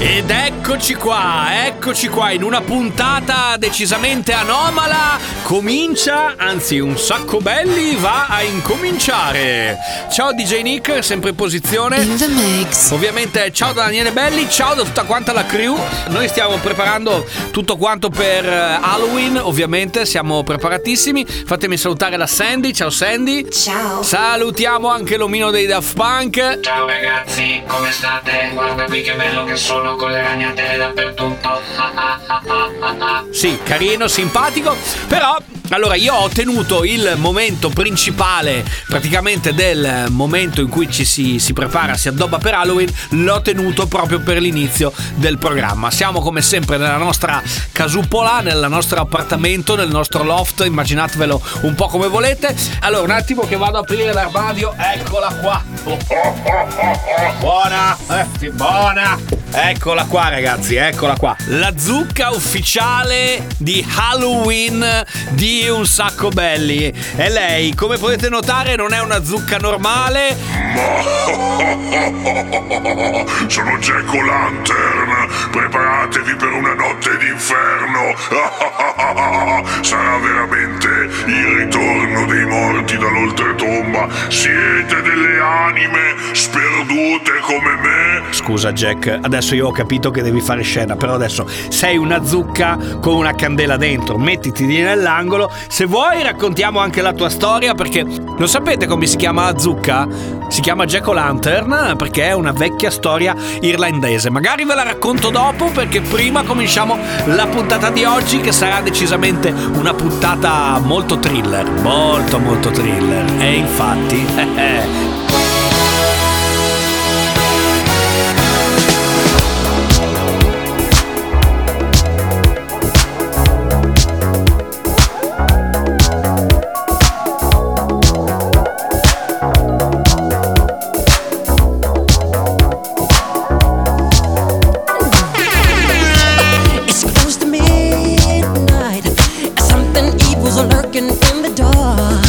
Ed eccoci qua, eccoci qua in una puntata decisamente anomala. Comincia, anzi un sacco belli va a incominciare. Ciao DJ Nick, sempre in posizione. In the mix. Ovviamente ciao da Daniele Belli, ciao da tutta quanta la crew. Noi stiamo preparando tutto quanto per eh, Halloween, ovviamente siamo preparatissimi. Fatemi salutare la Sandy, ciao Sandy. Ciao. Salutiamo anche l'omino dei Daft Punk. Ciao ragazzi, come state? Guarda qui che bello che sono con le ragnatele dappertutto. Sì, carino, simpatico, però allora io ho tenuto il momento principale praticamente del momento in cui ci si, si prepara, si addobba per Halloween, l'ho tenuto proprio per l'inizio del programma. Siamo come sempre nella nostra casupola, nel nostro appartamento, nel nostro loft, immaginatevelo un po' come volete. Allora un attimo che vado ad aprire l'armadio, eccola qua. Buona, eh, buona. Eccola qua ragazzi, eccola qua. La zucca ufficiale di Halloween di Un Sacco Belli. E lei, come potete notare, non è una zucca normale. Sono Jack O'Lantern, preparatevi per una notte d'inferno. Sarà veramente il ritorno dei morti dall'oltretomba. Siete delle anime sperdute come me. Scusa Jack, adesso io ho capito che devi fare scena, però adesso sei una zucca con una candela dentro, mettiti lì nell'angolo. Se vuoi raccontiamo anche la tua storia perché lo sapete come si chiama la zucca? Si chiama Jack O'Lantern perché è una vecchia storia irlandese. Magari ve la racconto dopo perché prima cominciamo la puntata di oggi che sarà decisamente una puntata molto thriller, molto molto thriller. E infatti... heart.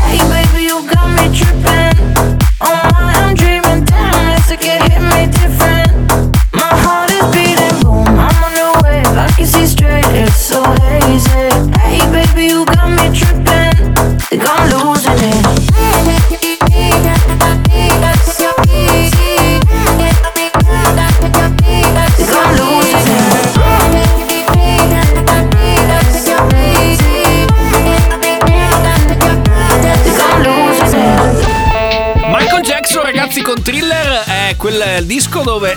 disco dove.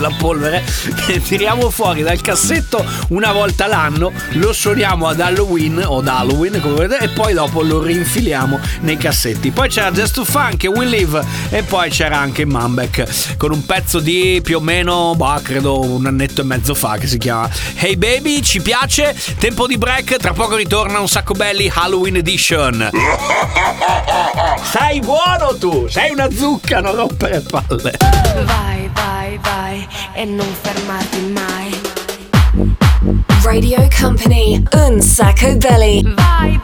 La polvere, che tiriamo fuori dal cassetto una volta l'anno, lo suoniamo ad Halloween o ad Halloween come vedete, e poi dopo lo rinfiliamo nei cassetti. Poi c'era Just to Funk e We Live e poi c'era anche Mambek con un pezzo di più o meno, bah, credo un annetto e mezzo fa che si chiama Hey Baby, ci piace, tempo di break, tra poco ritorna un sacco belli Halloween Edition. Sei buono tu, sei una zucca, non rompere palle. Vai, vai, vai e non fermarti mai. Radio Company, un sacco belly. Vai,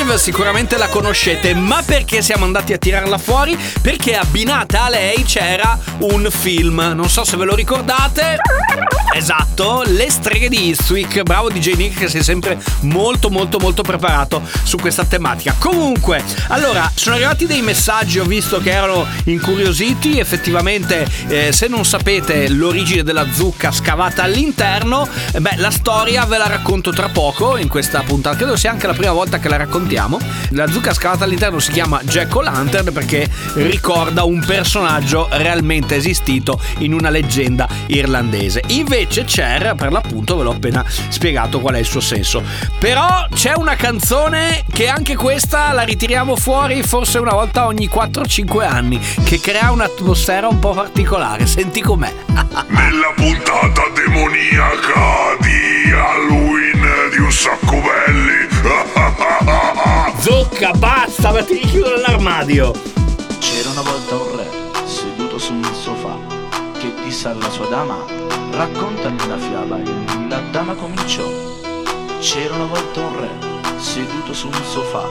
Believe, sicuramente la conoscete, ma perché siamo andati a tirarla fuori? Perché abbinata a lei c'era un film, non so se ve lo ricordate. Esatto, Le streghe di Eastwick. Bravo DJ Nick che sei sempre molto molto molto preparato su questa tematica. Comunque, allora, sono arrivati dei messaggi, ho visto che erano incuriositi, effettivamente eh, se non sapete l'origine della zucca scavata all'interno, eh, beh, la storia ve la racconto tra poco in questa puntata, credo sia anche la prima volta che la raccontiamo. La zucca scavata all'interno si chiama Jack O'Lantern perché ricorda un personaggio realmente esistito in una leggenda irlandese. Invece Cher, per l'appunto, ve l'ho appena spiegato qual è il suo senso. Però c'è una canzone che anche questa la ritiriamo fuori forse una volta ogni 4-5 anni, che crea un'atmosfera un po' particolare. Senti com'è. Nella puntata demoniaca di Halloween di un sacco belli. Zucca, basta, ma ti richiudo nell'armadio. C'era una volta un re seduto su un sofà che disse alla sua dama raccontami una fiaba e la dama cominciò. C'era una volta un re seduto su un sofà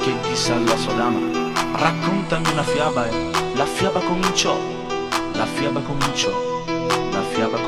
che disse alla sua dama raccontami una fiaba e la fiaba cominciò. La fiaba cominciò. La fiaba cominciò.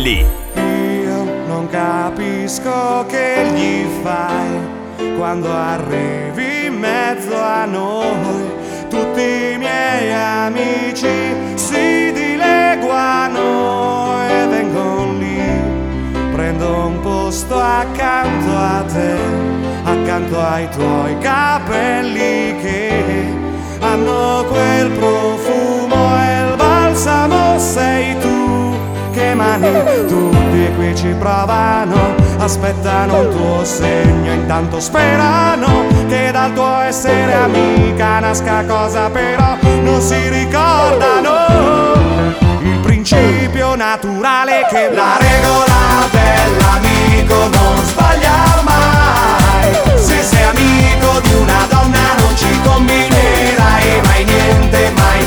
Belli. Io non capisco che gli fai quando arrivi in mezzo a noi. Tutti i miei amici si dileguano e vengono lì. Prendo un posto accanto a te, accanto ai tuoi capelli che hanno quel profumo e il balsamo sei tu mani tutti qui ci provano aspettano un tuo segno intanto sperano che dal tuo essere amica nasca cosa però non si ricordano. Il principio naturale che la regola dell'amico non sbaglia mai. Se sei amico di una donna non ci combinerai mai niente mai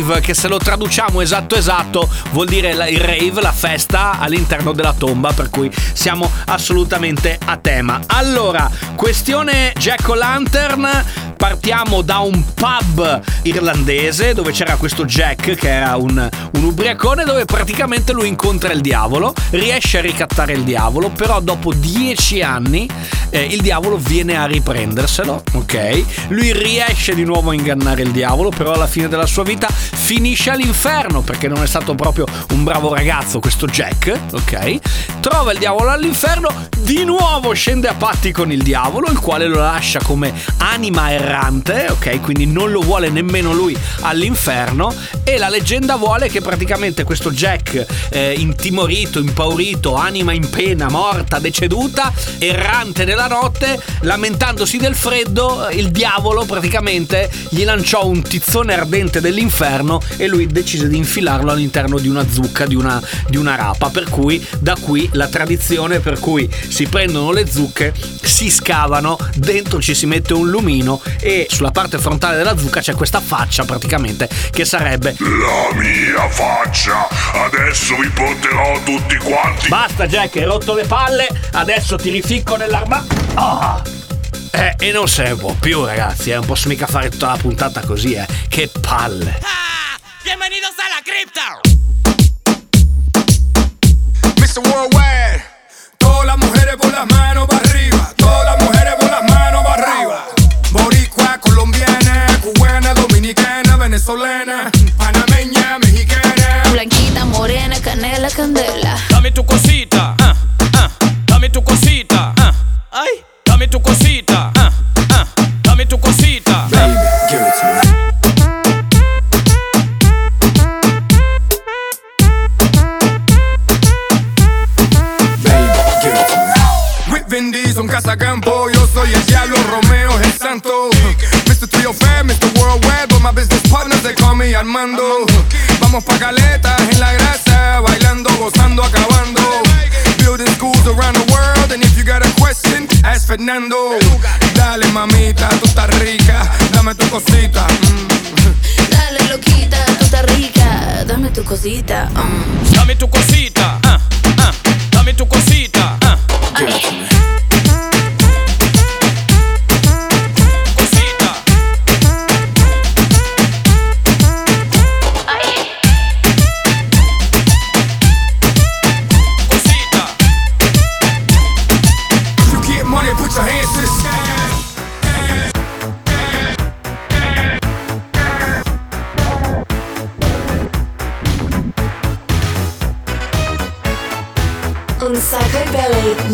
grave, che se lo traduciamo esatto esatto vuol dire il rave, la festa all'interno della tomba, per cui siamo assolutamente a tema. Allora, questione Jack O'Lantern, partiamo da un pub irlandese dove c'era questo Jack che era un, un ubriacone dove praticamente lui incontra il diavolo, riesce a ricattare il diavolo, però dopo dieci anni eh, il diavolo viene a riprenderselo, ok? Lui riesce di nuovo a ingannare il diavolo, però alla fine della sua vita finisce all'inferno perché non è stato proprio un bravo ragazzo questo Jack, ok? Trova il diavolo all'inferno, di nuovo scende a patti con il diavolo, il quale lo lascia come anima errante errante, ok? Quindi non lo vuole nemmeno lui all'inferno e la leggenda vuole che praticamente questo Jack eh, intimorito, impaurito, anima in pena, morta, deceduta, errante nella notte, lamentandosi del freddo, il diavolo praticamente gli lanciò un tizzone ardente dell'inferno e lui decise di infilarlo all'interno di una zucca, di una, di una rapa, per cui da qui la tradizione per cui si prendono le zucche, si scavano, dentro ci si mette un lumino e sulla parte frontale della zucca c'è questa faccia praticamente che sarebbe La mia faccia! Adesso vi porterò tutti quanti! Basta Jack, hai rotto le palle, adesso ti rificco nell'arma. Ah! Eh, e non se ne può più ragazzi, eh, non posso mica fare tutta la puntata così, eh. Che palle. Bienvenidos a la cripta. Mr. Worldwide, todas las mujeres por las manos para arriba, todas las mujeres por las manos para arriba. Colombiana, cubana, dominicana, venezolana, panameña, mexicana. Blanquita, morena, canela, candela. Dame tu cosita, ah, ah. Dame tu cosita, ah. Ay, dame tu cosita, ah, ah. Dame tu cosita. Baby, give it to me. Baby, give it to me. With Vin Diesel, Casacampo, my business partners, they call me Armando. Vamos pa' caletas en la grasa, bailando, gozando, acabando. Building schools around the world, and if you got a question, ask Fernando. Dale, mamita, tú estás rica, dame tu cosita. mm. Dale, loquita, tú estás rica. Dame tu cosita. mm. Dame tu cosita, ah, ah. Dame tu cosita, ah. Cosita.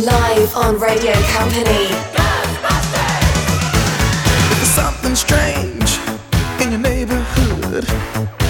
Live on Radio Company. Something strange in your neighborhood.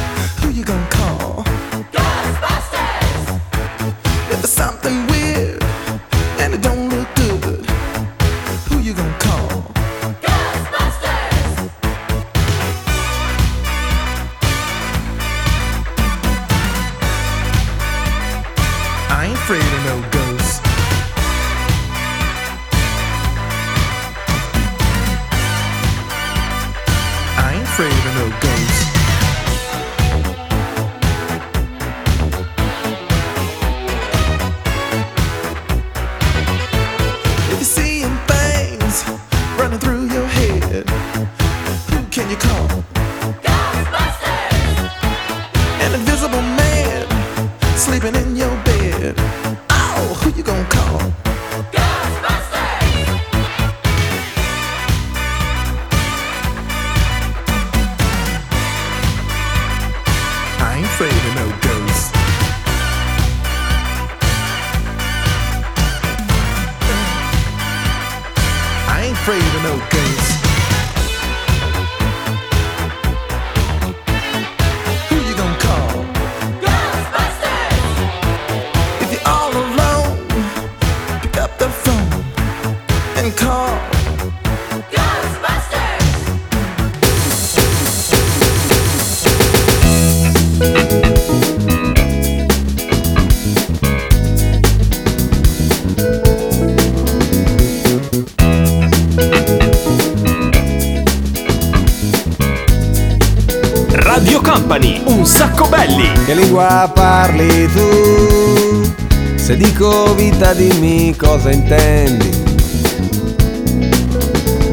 Company, un sacco belli. Che lingua parli tu? Se dico vita dimmi cosa intendi.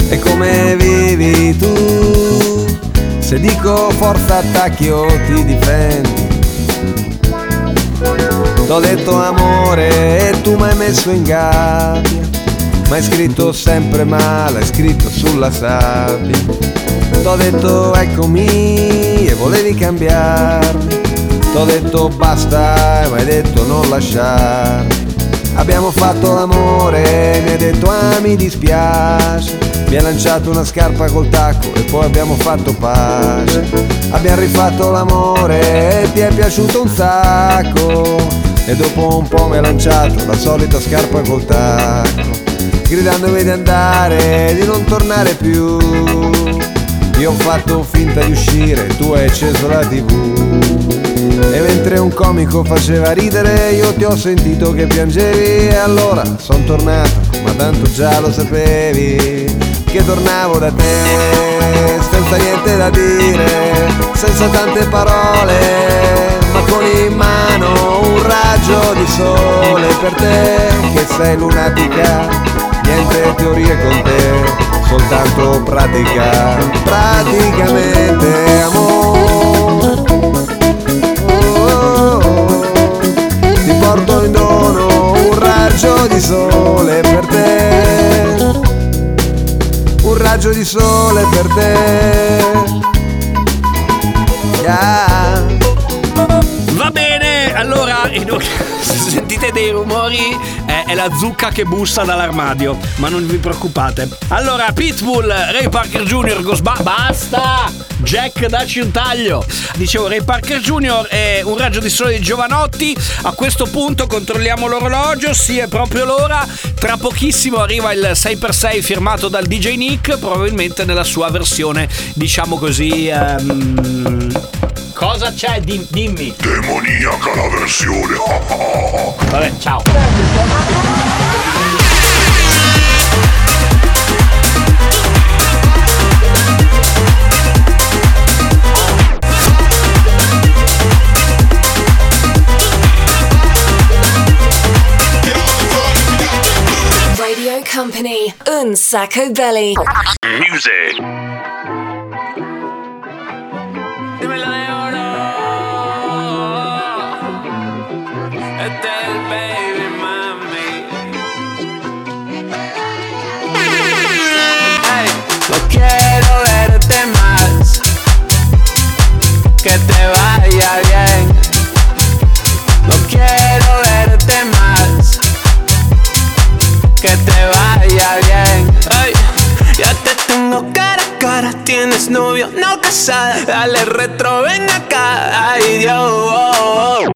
E come vivi tu? Se dico forza attacchi o ti difendi. T'ho detto amore e tu mi hai messo in gabbia. Ma hai scritto sempre male, hai scritto sulla sabbia. T'ho detto eccomi e volevi cambiarmi. T'ho detto basta e mi hai detto non lasciarmi. Abbiamo fatto l'amore, mi ha detto ah mi dispiace Mi ha lanciato una scarpa col tacco e poi abbiamo fatto pace Abbiamo rifatto l'amore e ti è piaciuto un sacco E dopo un po' mi ha lanciato la solita scarpa col tacco Gridandomi di andare, di non tornare più Io ho fatto finta di uscire, tu hai acceso la tv e mentre un comico faceva ridere io ti ho sentito che piangevi. E allora son tornato, ma tanto già lo sapevi che tornavo da te senza niente da dire, senza tante parole, ma con in mano un raggio di sole per te che sei lunatica, niente teorie con te, soltanto pratica, praticamente amore. ti porto in dono un raggio di sole per te, un raggio di sole per te. Yeah. Allora se sentite dei rumori è, è la zucca che bussa dall'armadio, ma non vi preoccupate. Allora, Pitbull, Ray Parker Jr., Ghostba- basta! Jack, dacci un taglio. Dicevo, Ray Parker Jr. è un raggio di sole di Giovanotti. A questo punto controlliamo l'orologio, sì, è proprio l'ora. Tra pochissimo arriva il 6x6 firmato dal DJ Nick, probabilmente nella sua versione, diciamo così. ehm, Cosa c'è? Dim- dimmi. Demoniaca la versione. Vabbè, ciao. Radio Company, Un Sacco Belly. Music. Novio, no casada. Dale retro, ven acá. Ay, Dios. oh, oh.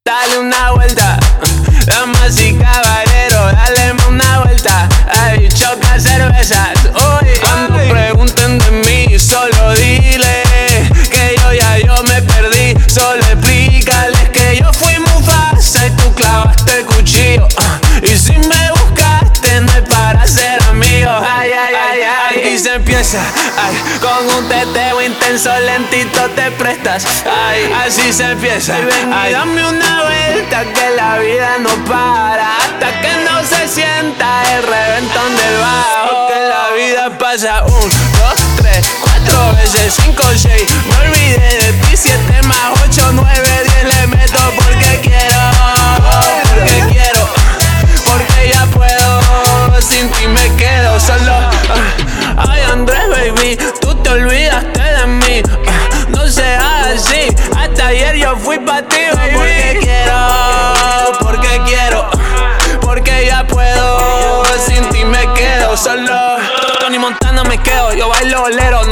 Empieza, ay, con un teteo intenso, lentito te prestas. Ay, así se empieza. Ven y dame una vuelta que la vida no para. Hasta que no se sienta el reventón del bajo. Que la vida pasa un, dos, tres, cuatro veces, cinco, seis. Me olvidé de ti, siete más ocho, nueve, diez.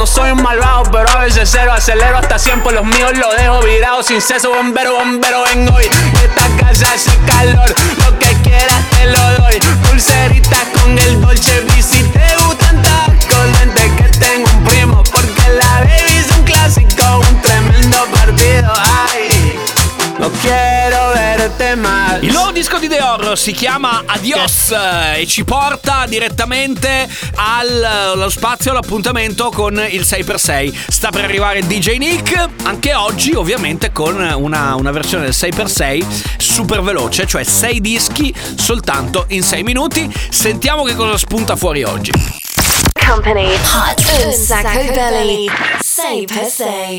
Soy un malvado, pero a veces cero. Acelero hasta 100 por los míos, lo dejo virado sin ceso. Bombero, bombero, ven hoy. Esta casa hace calor, lo que quieras te lo doy. Pulseritas con el Dolce si te gustan tacos, vente que tengo un primo. Porque la baby es un clásico, un tremendo partido. Ay, no quiero. Il nuovo disco di The Horror si chiama Adios e ci porta direttamente al- allo spazio, all'appuntamento con il 6x6. Sta per arrivare DJ Nick, anche oggi ovviamente con una, una versione del 6x6 super veloce, cioè 6 dischi soltanto in 6 minuti. Sentiamo che cosa spunta fuori oggi. Company, Hot Un Sacco Belly. Say per se.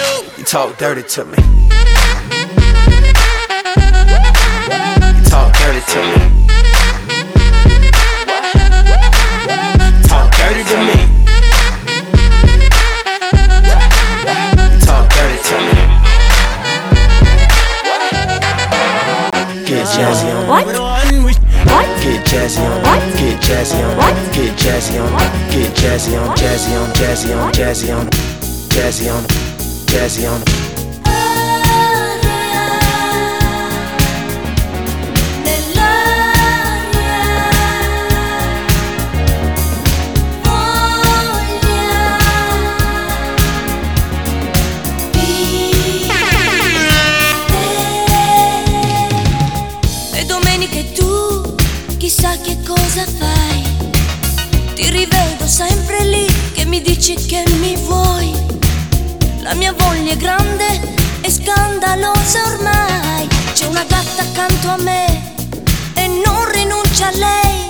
you, You talk dirty to me. You talk dirty to me. talk dirty to me. Talk dirty to me. Get jazzy on. What? What? Get jazzy on. What? Get jazzy on. What? Get jazzy on. Get jazzy on. Jazzy on. Jazzy on. Jazzy on. Jazzy on. Jazzy on. Jazzy on the mia voglia è grande e scandalosa ormai. C'è una gatta accanto a me e non rinuncia a lei.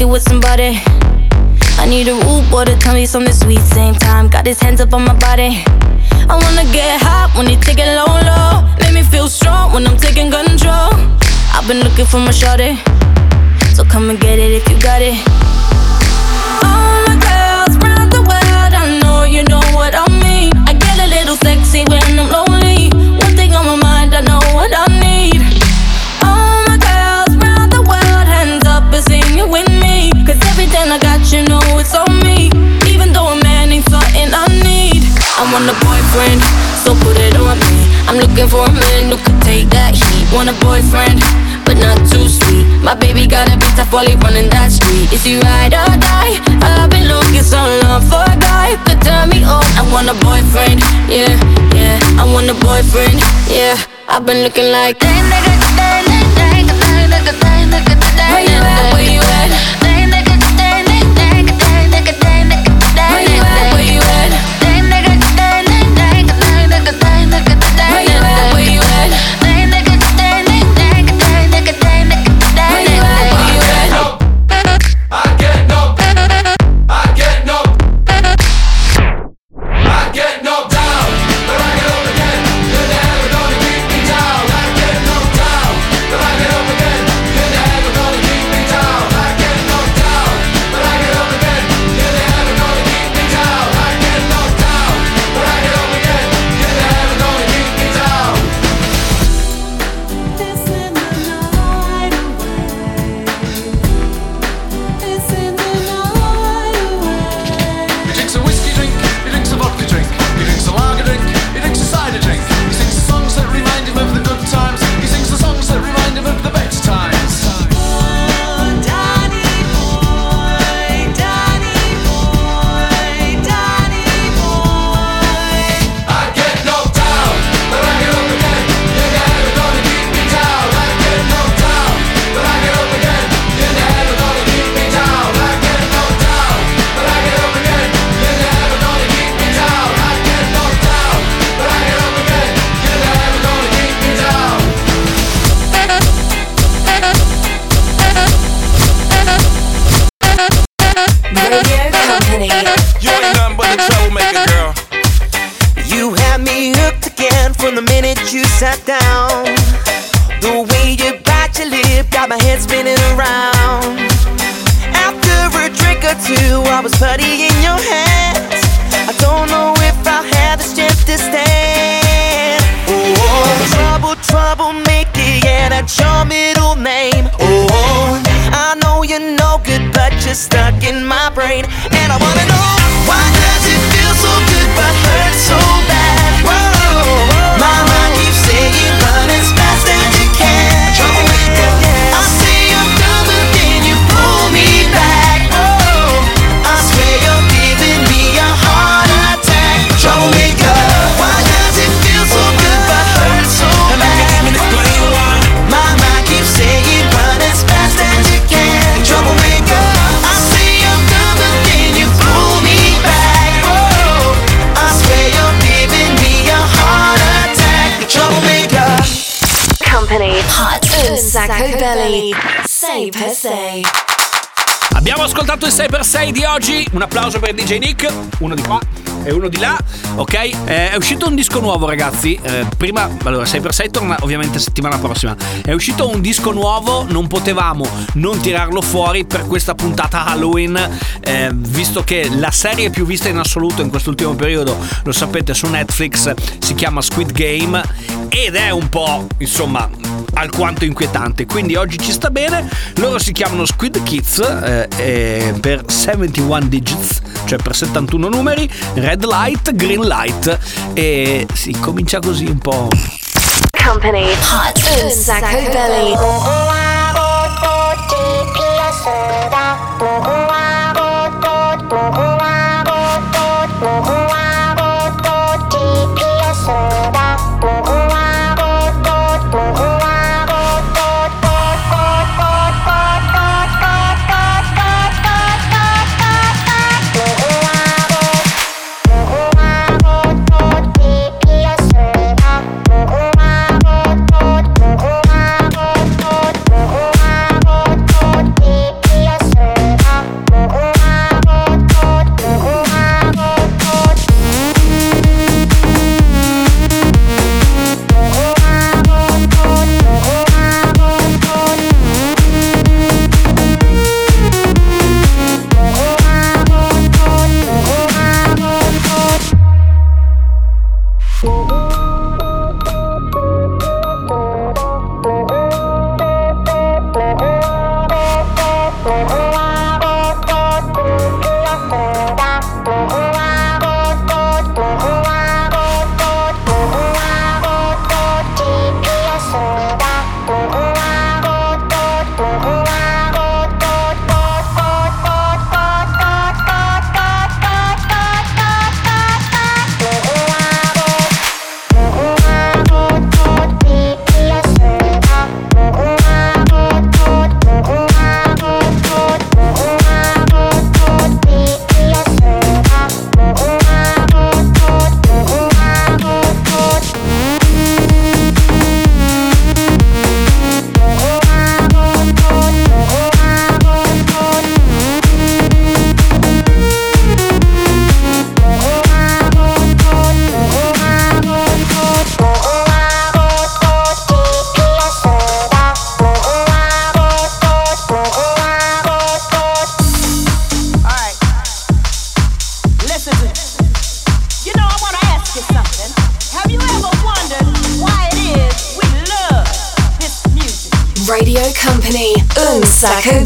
It with somebody. I need a rude boy to tell me something sweet. Same time, got his hands up on my body. I wanna get hot when he take it low, low. Make me feel strong when I'm taking control. I've been looking for my shorty, so come and get it if you got it. All my girls round the world, I know you know what I mean. I get a little sexy when I'm lonely. You know it's on me. Even though a man ain't something I need. I want a boyfriend, so put it on me. I'm looking for a man who could take that heat. Want a boyfriend, but not too sweet. My baby got a beat tough while running that street. Is he ride or die? I've been looking so long for a guy who could turn me on. I want a boyfriend, yeah, yeah. I want a boyfriend, yeah. I've been looking like. Where you at? Where you at? hooked again from the minute you sat down. The way you bite your lip got my head spinning around. After a drink or two, I was putty in your hands. I don't know if I'll have the strength to stand. Oh, trouble, troublemaker, yeah, that's your middle name. Oh, I know you're no good, but you're stuck in my brain, and I wanna know why. Sacco belly. Say per se. Abbiamo ascoltato il 6x6 di oggi. Un applauso per DJ Nick, uno di qua e uno di là. Ok, Eh, è uscito un disco nuovo, ragazzi. Eh, prima, allora, 6x6 torna ovviamente settimana prossima. È uscito un disco nuovo, non potevamo non tirarlo fuori per questa puntata Halloween. eh, visto che la serie più vista in assoluto in quest'ultimo periodo, lo sapete, su Netflix si chiama Squid Game ed è un po', insomma, alquanto inquietante. Quindi oggi ci sta bene. Loro si chiamano Squid Kids eh, eh, per 71 digits, cioè per 71 numeri, red light, green light. E si comincia così un po'. Company Hot un sacco belly. sont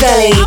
belly.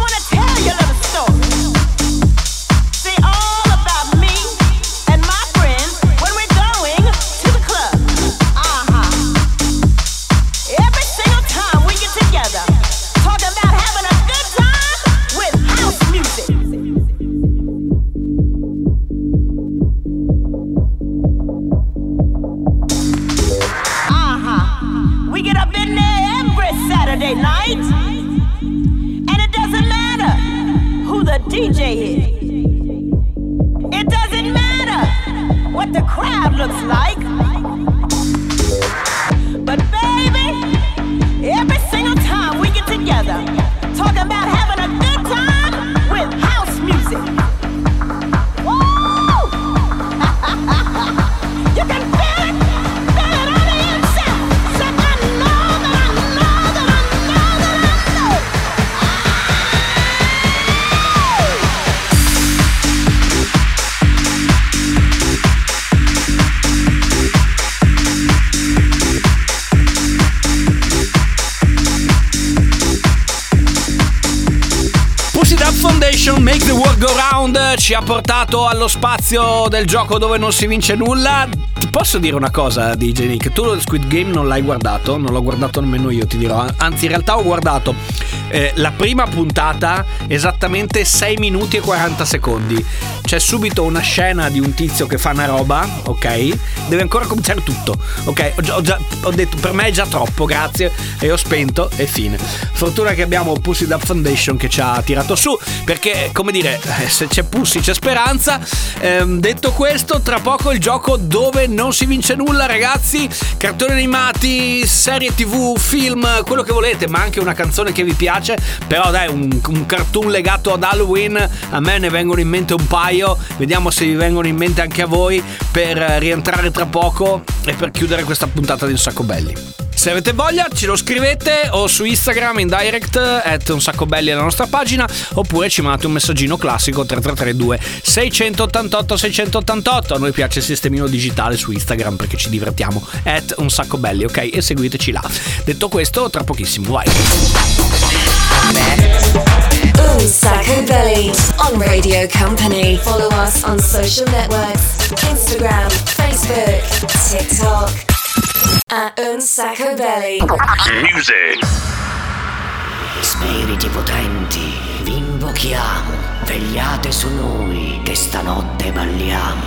Ci ha portato allo spazio del gioco dove non si vince nulla. Ti posso dire una cosa, DJ Nick? Tu lo Squid Game non l'hai guardato, non l'ho guardato nemmeno io, ti dirò. Anzi, in realtà ho guardato eh, la prima puntata esattamente 6 minuti e 40 secondi. C'è subito una scena di un tizio che fa una roba, ok? Deve ancora cominciare tutto, ok? Ho, già- ho già- ho detto per me è già troppo, grazie. E ho spento e fine. Fortuna che abbiamo Pussy Dub Foundation che ci ha tirato su, perché come dire, eh, se c'è Pussy c'è speranza. Ehm, detto questo, tra poco il gioco dove non si vince nulla, ragazzi. Cartoni animati, serie tv, film, quello che volete, ma anche una canzone che vi piace. Però dai, un, un cartoon legato ad Halloween, a me ne vengono in mente un paio. Vediamo se vi vengono in mente anche a voi per eh, rientrare tra poco e per chiudere questa puntata di Un Sacco Belli. Se avete voglia ce lo scrivete o su Instagram in direct at un sacco belli alla nostra pagina oppure ci mandate un messaggino classico 3332 688 688 a noi piace il sistemino digitale su Instagram perché ci divertiamo at un sacco belli ok? E seguiteci là. Detto questo tra pochissimo vai. Un Sacco Belly on Radio Company. Follow us on social networks Instagram, Facebook, TikTok. At Un Sacco Belly. Music. Spiriti potenti, vi invochiamo, vegliate su noi che stanotte balliamo.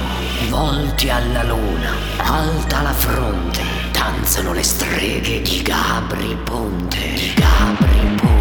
Volti alla luna, alta la fronte, danzano le streghe di Gabri Ponte. Di Gabri Ponte.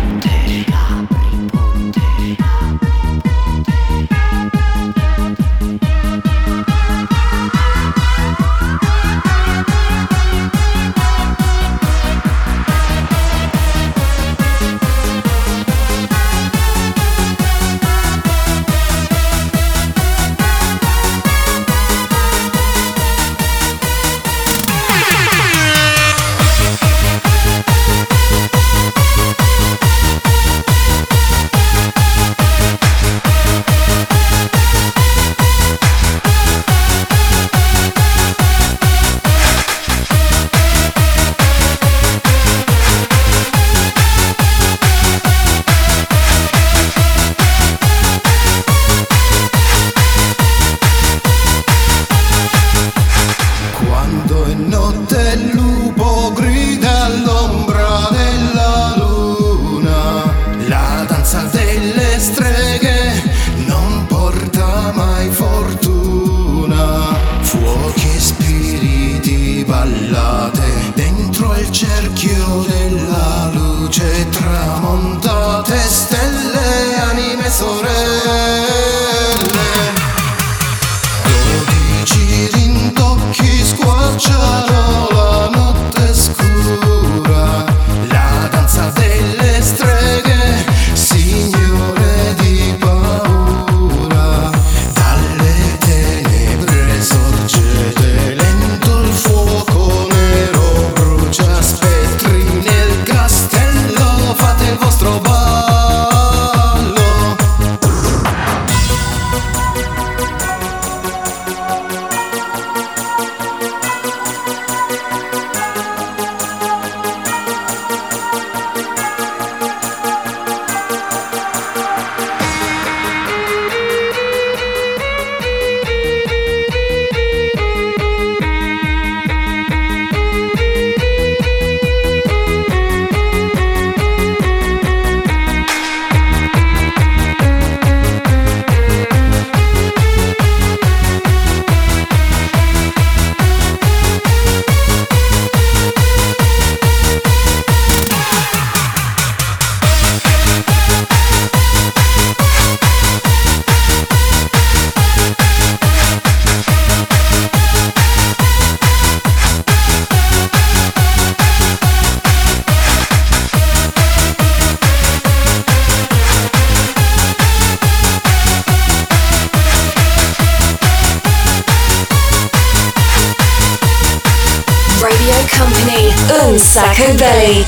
Company. Un Sacco Belly.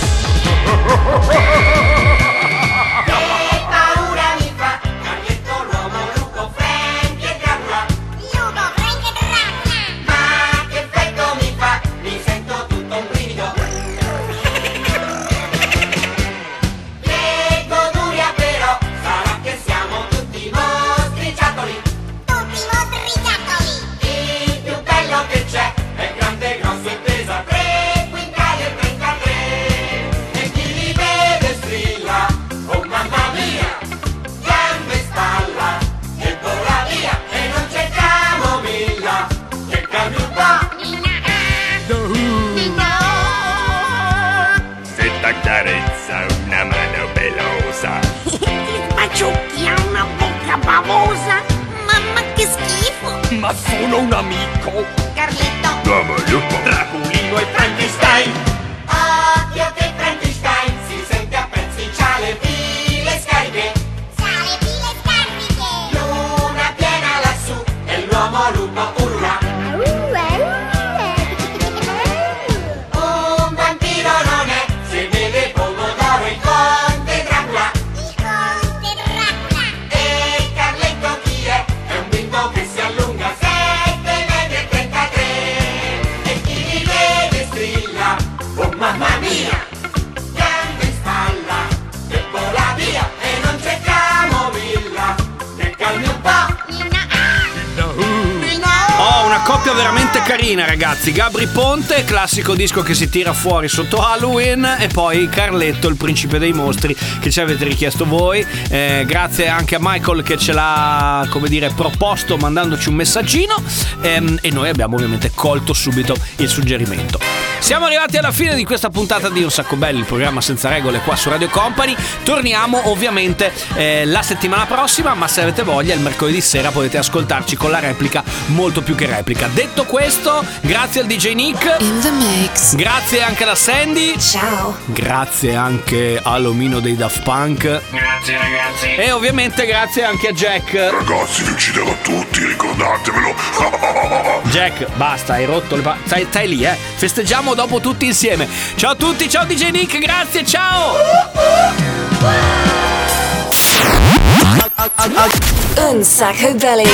Carina, ragazzi. Gabri Ponte, classico disco che si tira fuori sotto Halloween. E poi Carletto, il principe dei mostri, che ci avete richiesto voi. Eh, grazie anche a Michael che ce l'ha, come dire, proposto mandandoci un messaggino. Ehm, e noi abbiamo ovviamente colto subito il suggerimento. Siamo arrivati alla fine di questa puntata di Un Sacco Belli, il programma senza regole qua su Radio Company. Torniamo ovviamente eh, la settimana prossima, ma se avete voglia il mercoledì sera potete ascoltarci con la replica molto più che replica. Detto questo, grazie al DJ Nick. In the mix. Grazie anche alla Sandy. Ciao. Grazie anche all'omino dei Daft Punk. Grazie ragazzi. E ovviamente grazie anche a Jack. Ragazzi, vi ucciderò tutti, ricordatevelo. Jack, basta, hai rotto le pa- stai, stai lì, eh. Festeggiamo sentiamo dopo tutti insieme. Ciao a tutti, ciao DJ Nick, grazie, ciao! Un sacco belly.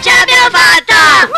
Ciao, l'abbiamo fatta!